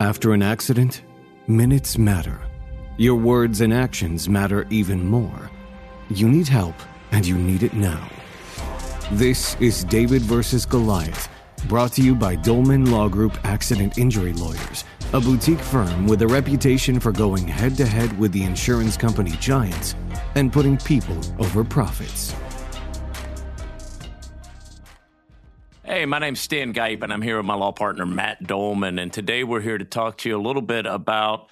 After an accident, minutes matter. Your words and actions matter even more. You need help, and you need it now. This is David versus Goliath, brought to you by Dolman Law Group Accident Injury Lawyers, a boutique firm with a reputation for going head to head with the insurance company giants and putting people over profits. My name's Stan Gipe, and I'm here with my law partner, Matt Dolman. And today we're here to talk to you a little bit about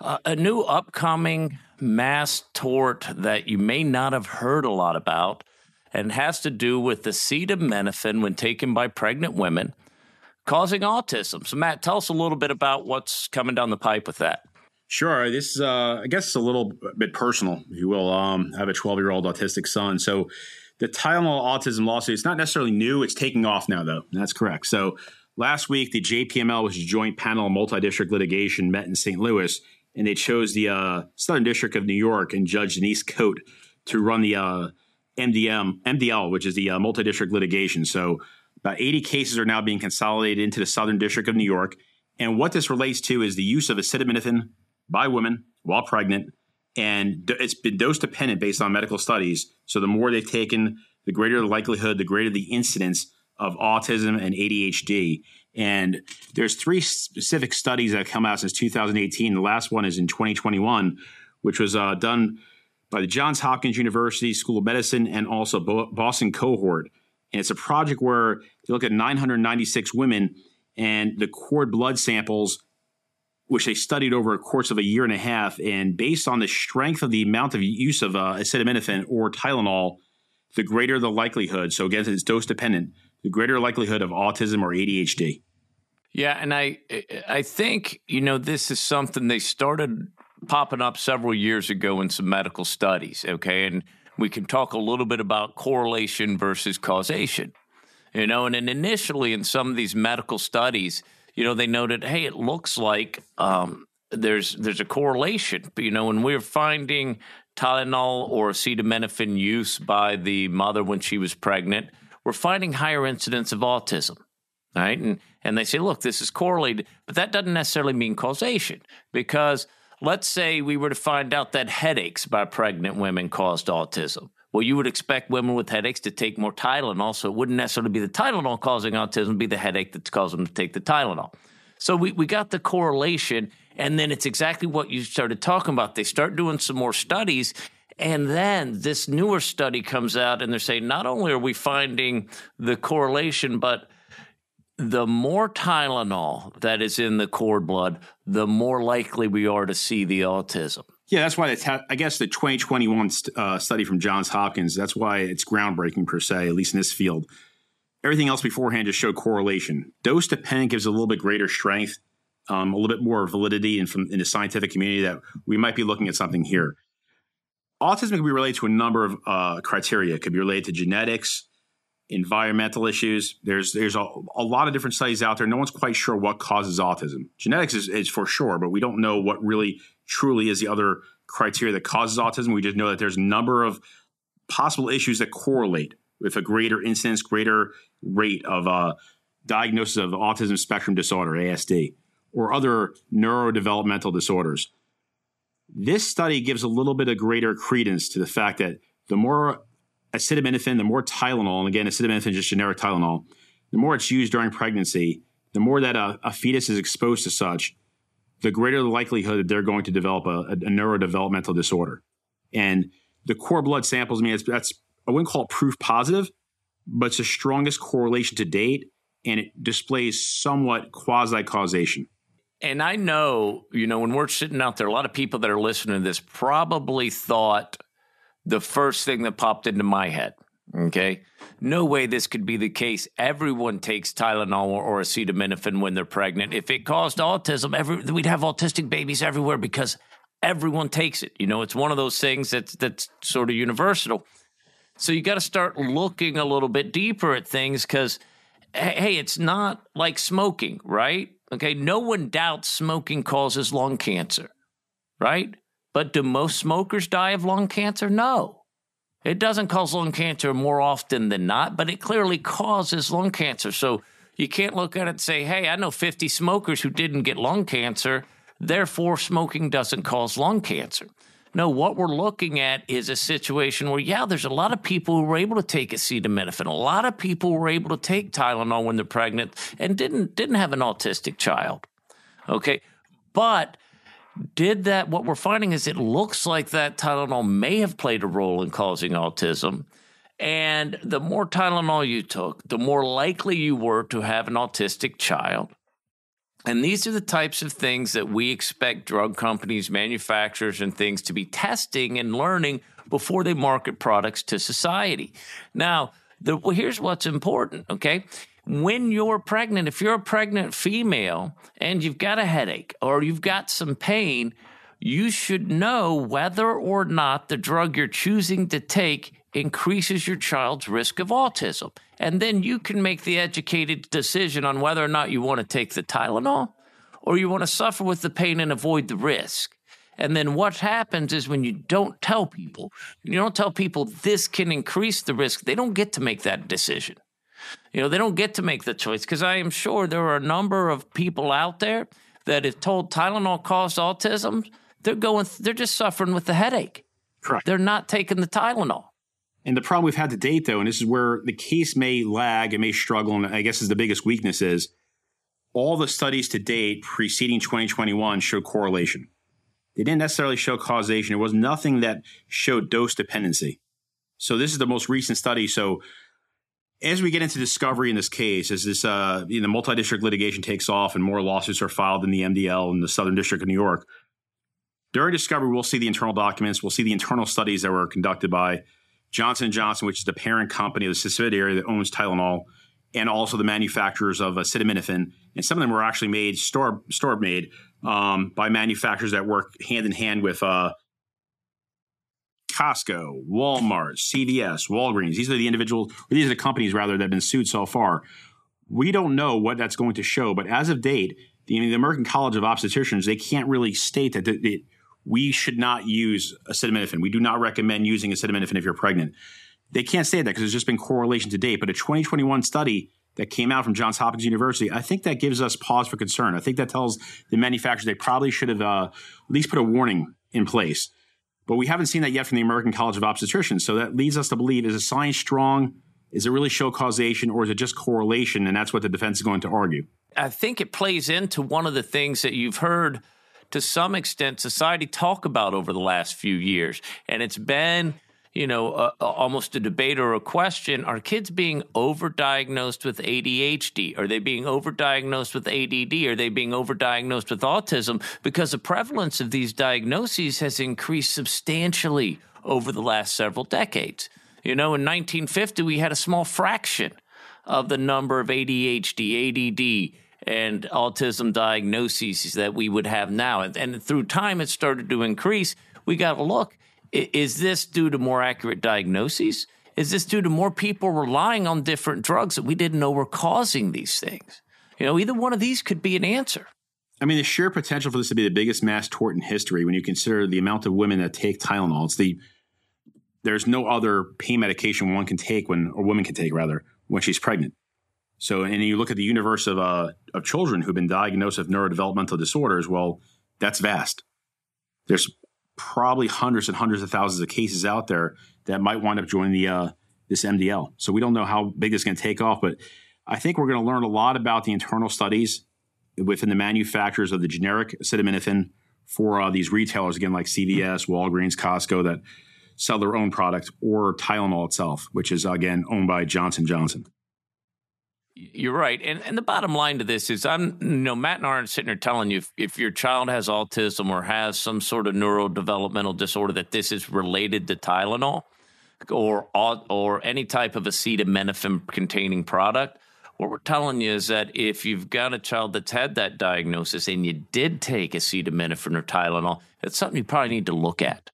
uh, a new upcoming mass tort that you may not have heard a lot about and has to do with the acetaminophen when taken by pregnant women causing autism. So, Matt, tell us a little bit about what's coming down the pipe with that. Sure. This is, uh, I guess, it's a little bit personal, if you will. Um, I have a 12 year old autistic son. So, the Tylenol autism lawsuit, it's not necessarily new. It's taking off now, though. That's correct. So last week, the JPML, which is Joint Panel of Multi-District Litigation, met in St. Louis, and they chose the uh, Southern District of New York and Judge Denise Cote to run the uh, MDM, MDL, which is the uh, multi-district litigation. So about 80 cases are now being consolidated into the Southern District of New York. And what this relates to is the use of acetaminophen by women while pregnant and it's been dose dependent based on medical studies. So the more they've taken, the greater the likelihood, the greater the incidence of autism and ADHD. And there's three specific studies that have come out since 2018. The last one is in 2021, which was uh, done by the Johns Hopkins University School of Medicine and also Boston cohort. And it's a project where they look at 996 women and the cord blood samples which they studied over a course of a year and a half. And based on the strength of the amount of use of uh, acetaminophen or Tylenol, the greater the likelihood. So again, it's dose dependent. The greater likelihood of autism or ADHD. Yeah, and I I think you know this is something they started popping up several years ago in some medical studies. Okay, and we can talk a little bit about correlation versus causation. You know, and then initially in some of these medical studies you know, they noted, hey, it looks like um, there's there's a correlation. You know, when we're finding Tylenol or acetaminophen use by the mother when she was pregnant, we're finding higher incidence of autism. Right. And and they say, look, this is correlated, but that doesn't necessarily mean causation because let's say we were to find out that headaches by pregnant women caused autism. Well, you would expect women with headaches to take more Tylenol, so it wouldn't necessarily be the Tylenol causing autism, be the headache that's causing them to take the Tylenol. So we, we got the correlation, and then it's exactly what you started talking about. They start doing some more studies, and then this newer study comes out, and they're saying not only are we finding the correlation, but the more Tylenol that is in the cord blood, the more likely we are to see the autism. Yeah, that's why. I guess the 2021 uh, study from Johns Hopkins. That's why it's groundbreaking per se, at least in this field. Everything else beforehand just showed correlation. Dose dependent gives a little bit greater strength, um, a little bit more validity, and from in the scientific community that we might be looking at something here. Autism can be related to a number of uh, criteria. It could be related to genetics, environmental issues. There's there's a, a, lot of different studies out there. No one's quite sure what causes autism. Genetics is, is for sure, but we don't know what really truly is the other criteria that causes autism. We just know that there's a number of possible issues that correlate with a greater incidence, greater rate of uh, diagnosis of autism spectrum disorder, ASD, or other neurodevelopmental disorders. This study gives a little bit of greater credence to the fact that the more acetaminophen, the more Tylenol, and again, acetaminophen is just generic Tylenol, the more it's used during pregnancy, the more that a, a fetus is exposed to such, the greater the likelihood that they're going to develop a, a, neurodevelopmental disorder. And the cord blood samples, I mean, that's, I wouldn't call it proof positive, but it's the strongest correlation to date, and it displays somewhat quasi causation. And I know, you know, when we're sitting out there, a lot of people that are listening to this probably thought the first thing that popped into my head. Okay. No way this could be the case. Everyone takes Tylenol or acetaminophen when they're pregnant. If it caused autism, every, we'd have autistic babies everywhere because everyone takes it. You know, it's one of those things that's that's sort of universal. So you got to start looking a little bit deeper at things because, hey, it's not like smoking, right? Okay, no one doubts smoking causes lung cancer, right? But do most smokers die of lung cancer? No. It doesn't cause lung cancer more often than not, but it clearly causes lung cancer. So You can't look at it and say, hey, I know 50 smokers who didn't get lung cancer, therefore smoking doesn't cause lung cancer. No, what we're looking at is a situation where, yeah, there's a lot of people who were able to take acetaminophen. A lot of people were able to take Tylenol when they're pregnant and didn't didn't have an autistic child. Okay, but did that? What we're finding is it looks like that Tylenol may have played a role in causing autism. And the more Tylenol you took, the more likely you were to have an autistic child. And these are the types of things that we expect drug companies, manufacturers, and things to be testing and learning before they market products to society. Now, the, well, here's what's important, okay? When you're pregnant, if you're a pregnant female and you've got a headache or you've got some pain, you should know whether or not the drug you're choosing to take increases your child's risk of autism. And then you can make the educated decision on whether or not you want to take the Tylenol or you want to suffer with the pain and avoid the risk. And then what happens is when you don't tell people, you don't tell people this can increase the risk, they don't get to make that decision. You know, they don't get to make the choice because I am sure there are a number of people out there that if told Tylenol caused autism, they're going, they're just suffering with the headache. Correct. They're not taking the Tylenol. And the problem we've had to date, though, and this is where the case may lag and may struggle, and I guess is the biggest weakness is all the studies to date preceding 2021 showed correlation. They didn't necessarily show causation. There was nothing that showed dose dependency. So this is the most recent study. So as we get into discovery in this case, as this uh, you know, multi-district litigation takes off and more lawsuits are filed in the MDL in the Southern District of New York, during discovery, we'll see the internal documents. We'll see the internal studies that were conducted by Johnson & Johnson, which is the parent company of the subsidiary that owns Tylenol, and also the manufacturers of acetaminophen. And some of them were actually made, store, store made um, by manufacturers that work hand in hand with uh, Costco, Walmart, CVS, Walgreens. These are the individuals, these are the companies rather that have been sued so far. We don't know what that's going to show, but as of date, the, the American College of Obstetricians, they can't really state that we should not use acetaminophen. We do not recommend using acetaminophen if you're pregnant. They can't say that because there's just been correlation to date. But a 2021 study that came out from Johns Hopkins University, I think that gives us pause for concern. I think that tells the manufacturers they probably should have uh, at least put a warning in place. But we haven't seen that yet from the American College of Obstetricians. So that leads us to believe is the science strong? Is it really show causation or is it just correlation? And that's what the defense is going to argue. I think it plays into one of the things that you've heard – to some extent society talk about over the last few years. And it's been, you know, almost a debate or a question are kids being overdiagnosed with ADHD? Are they being overdiagnosed with ADD? Are they being overdiagnosed with autism? Because the prevalence of these diagnoses has increased substantially over the last several decades. You know, in 1950, we had a small fraction of the number of ADHD, ADD, and autism diagnoses that we would have now. And, and through time, it started to increase. We got to look is this due to more accurate diagnoses? Is this due to more people relying on different drugs that we didn't know were causing these things? You know, either one of these could be an answer. I mean, the sheer potential for this to be the biggest mass tort in history when you consider the amount of women that take Tylenol. It's the there's no other pain medication one can take when or woman can take rather when she's pregnant. So, and you look at the universe of uh, of children who've been diagnosed with neurodevelopmental disorders. Well, that's vast. There's probably hundreds and hundreds of thousands of cases out there that might wind up joining the uh, this MDL. So we don't know how big it's going to take off, but I think we're going to learn a lot about the internal studies within the manufacturers of the generic acetaminophen for uh, these retailers again, like CVS, Walgreens, Costco, that sell their own product, or Tylenol itself, which is again owned by Johnson Johnson. You're right. And and the bottom line to this is I'm you know, Matt and I aren't sitting here telling you if, if your child has autism or has some sort of neurodevelopmental disorder that this is related to Tylenol or or any type of acetaminophen containing product. What we're telling you is that if you've got a child that's had that diagnosis and you did take acetaminophen or Tylenol, it's something you probably need to look at.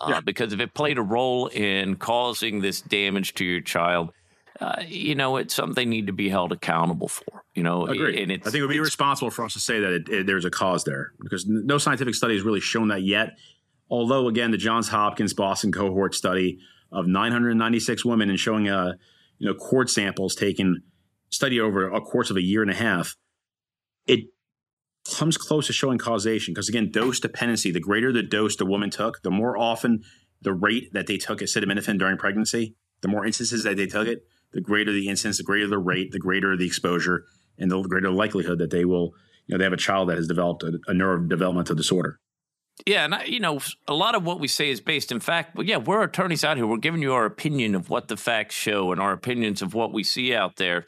Uh, yeah. Because if it played a role in causing this damage to your child, uh, you know, it's something they need to be held accountable for. You know, Agreed. and I think it would be irresponsible for us to say that it, it, there's a cause there because no scientific study has really shown that yet. Although, again, the Johns Hopkins Boston cohort study of 996 women and showing, uh, you know, cord samples taken study over a course of a year and a half, it comes close to showing causation because again, dose dependency. The greater the dose the woman took, the more often the rate that they took acetaminophen during pregnancy, the more instances that they took it, the greater the incidence, the greater the rate, the greater the exposure, and the greater likelihood that they will, you know, they have a child that has developed a, a neurodevelopmental disorder. Yeah, and I, you know, a lot of what we say is based in fact. But yeah, we're attorneys out here. We're giving you our opinion of what the facts show and our opinions of what we see out there.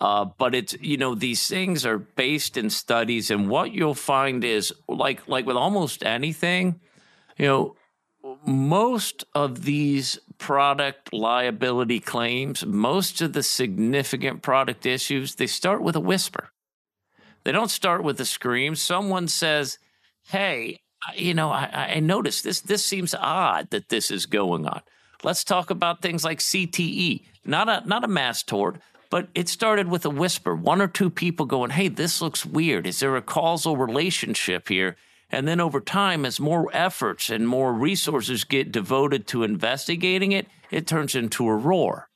Uh, but it's you know these things are based in studies, and what you'll find is like like with almost anything, you know, most of these product liability claims, most of the significant product issues, they start with a whisper. They don't start with a scream. Someone says, "Hey, you know, I, I noticed this. This seems odd that this is going on. Let's talk about things like CTE, not a not a mass tort, but it started with a whisper. One or two people going, "Hey, this looks weird. Is there a causal relationship here?" And then over time, as more efforts and more resources get devoted to investigating it, it turns into a roar.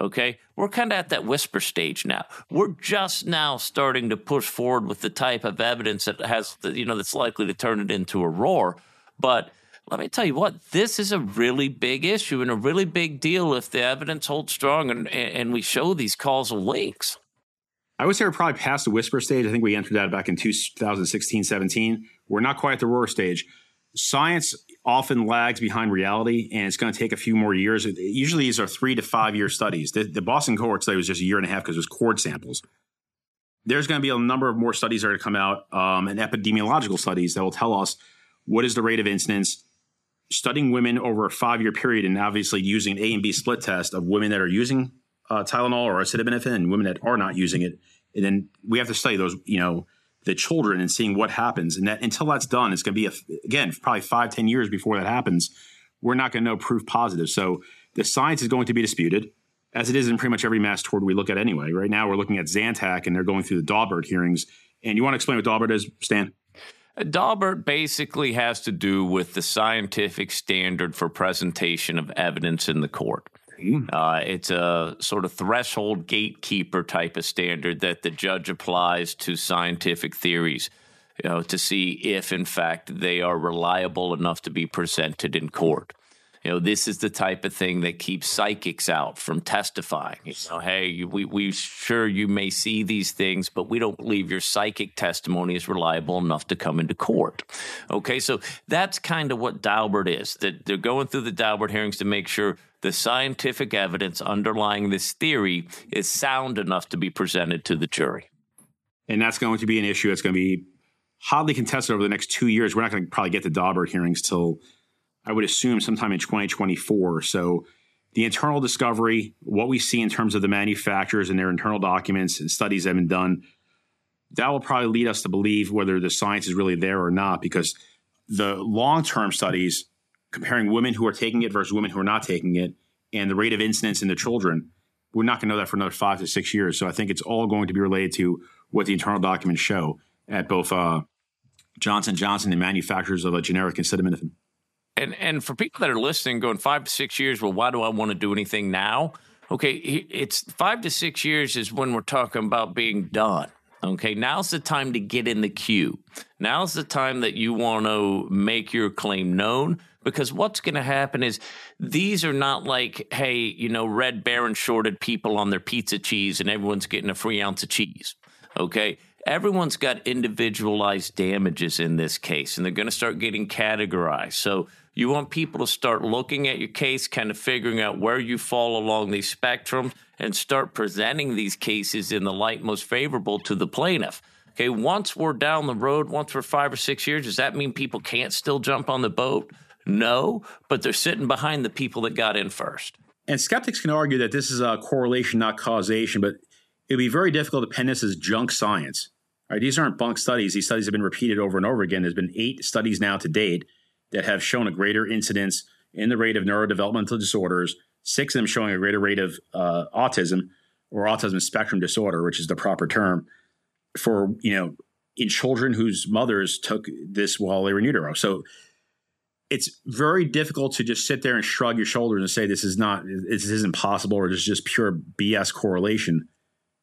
Okay. We're kind of at that whisper stage now. We're just now starting to push forward with the type of evidence that has, you know, that's likely to turn it into a roar. But let me tell you what, this is a really big issue and a really big deal if the evidence holds strong and, and we show these causal links. I would say we're probably past the whisper stage. I think we entered that back in 2016, 17. We're not quite at the roar stage. Science often lags behind reality, and it's going to take a few more years. Usually, these are three to five year studies. The, the Boston cohort study was just a year and a half because it was cord samples. There's going to be a number of more studies that are going to come out, um, and epidemiological studies that will tell us what is the rate of incidence. Studying women over a five year period, and obviously using an A and B split test of women that are using uh, Tylenol or acetaminophen women that are not using it, and then we have to study those, you know, the children and seeing what happens. And that until that's done, it's going to be a, again probably five ten years before that happens. We're not going to know proof positive. So the science is going to be disputed, as it is in pretty much every mass tort we look at anyway. Right now, we're looking at Zantac, and they're going through the Daubert hearings. And you want to explain what Daubert is, Stan? Daubert basically has to do with the scientific standard for presentation of evidence in the court. Uh, it's a sort of threshold gatekeeper type of standard that the judge applies to scientific theories. You know, to see if, in fact, they are reliable enough to be presented in court. You know, this is the type of thing that keeps psychics out from testifying. You know, hey, we we sure you may see these things, but we don't believe your psychic testimony is reliable enough to come into court. Okay, so that's kind of what Daubert is. That they're going through the Daubert hearings to make sure the scientific evidence underlying this theory is sound enough to be presented to the jury. And that's going to be an issue that's going to be hotly contested over the next two years. We're not going to probably get the Daubert hearings till I would assume sometime in 2024. So the internal discovery, what we see in terms of the manufacturers and their internal documents and studies that have been done, that will probably lead us to believe whether the science is really there or not, because the long term studies comparing women who are taking it versus women who are not taking it and the rate of incidence in the children, we're not going to know that for another five to six years. So I think it's all going to be related to what the internal documents show at both uh, Johnson Johnson and manufacturers of a generic acetaminophen. And and for people that are listening, going five to six years, well, why do I want to do anything now? Okay, it's five to six years is when we're talking about being done. Okay, now's the time to get in the queue. Now's the time that you want to make your claim known because what's going to happen is these are not like, hey, you know, Red Baron shorted people on their pizza cheese and everyone's getting a free ounce of cheese. Okay. Everyone's got individualized damages in this case, and they're going to start getting categorized. So you want people to start looking at your case, kind of figuring out where you fall along these spectrums, and start presenting these cases in the light most favorable to the plaintiff. Okay, once we're down the road, once we're five or six years, does that mean people can't still jump on the boat? No, but they're sitting behind the people that got in first. And skeptics can argue that this is a correlation, not causation, but it'd be very difficult to pen this as junk science. Right, these aren't bunk studies. These studies have been repeated over and over again. There's been eight studies now to date that have shown a greater incidence in the rate of neurodevelopmental disorders, six of them showing a greater rate of uh, autism or autism spectrum disorder, which is the proper term for, you know, in children whose mothers took this while they were in utero. So it's very difficult to just sit there and shrug your shoulders and say this is not this isn't possible or this is just pure BS correlation.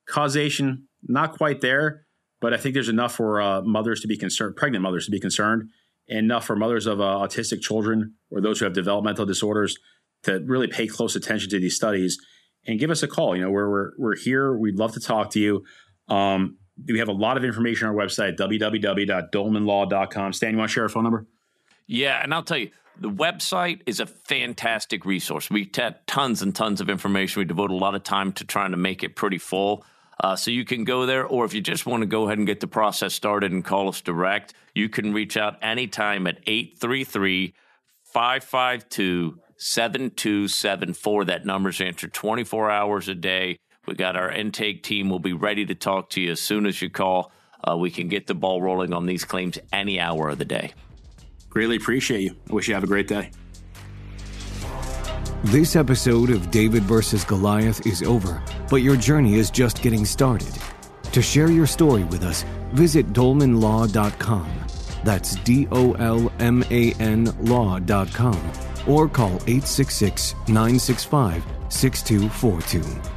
Causation, not quite there, but I think there's enough for uh, mothers to be concerned, pregnant mothers to be concerned, enough for mothers of uh, autistic children or those who have developmental disorders to really pay close attention to these studies and give us a call. You know, we're, we're, we're here. We'd love to talk to you. Um, we have a lot of information on our website, www.dolmanlaw.com. Stan, you want to share our phone number? Yeah, and I'll tell you, the website is a fantastic resource. We have tons and tons of information. We devote a lot of time to trying to make it pretty full. Uh, so you can go there, or if you just want to go ahead and get the process started and call us direct, you can reach out anytime at 833 552 7274. That number's answered 24 hours a day. We got our intake team. We'll be ready to talk to you as soon as you call. Uh, we can get the ball rolling on these claims any hour of the day. Greatly appreciate you. I wish you have a great day. This episode of David versus Goliath is over, but your journey is just getting started. To share your story with us, visit dolmanlaw.com. That's D O L M A N law.com or call 866 965 6242.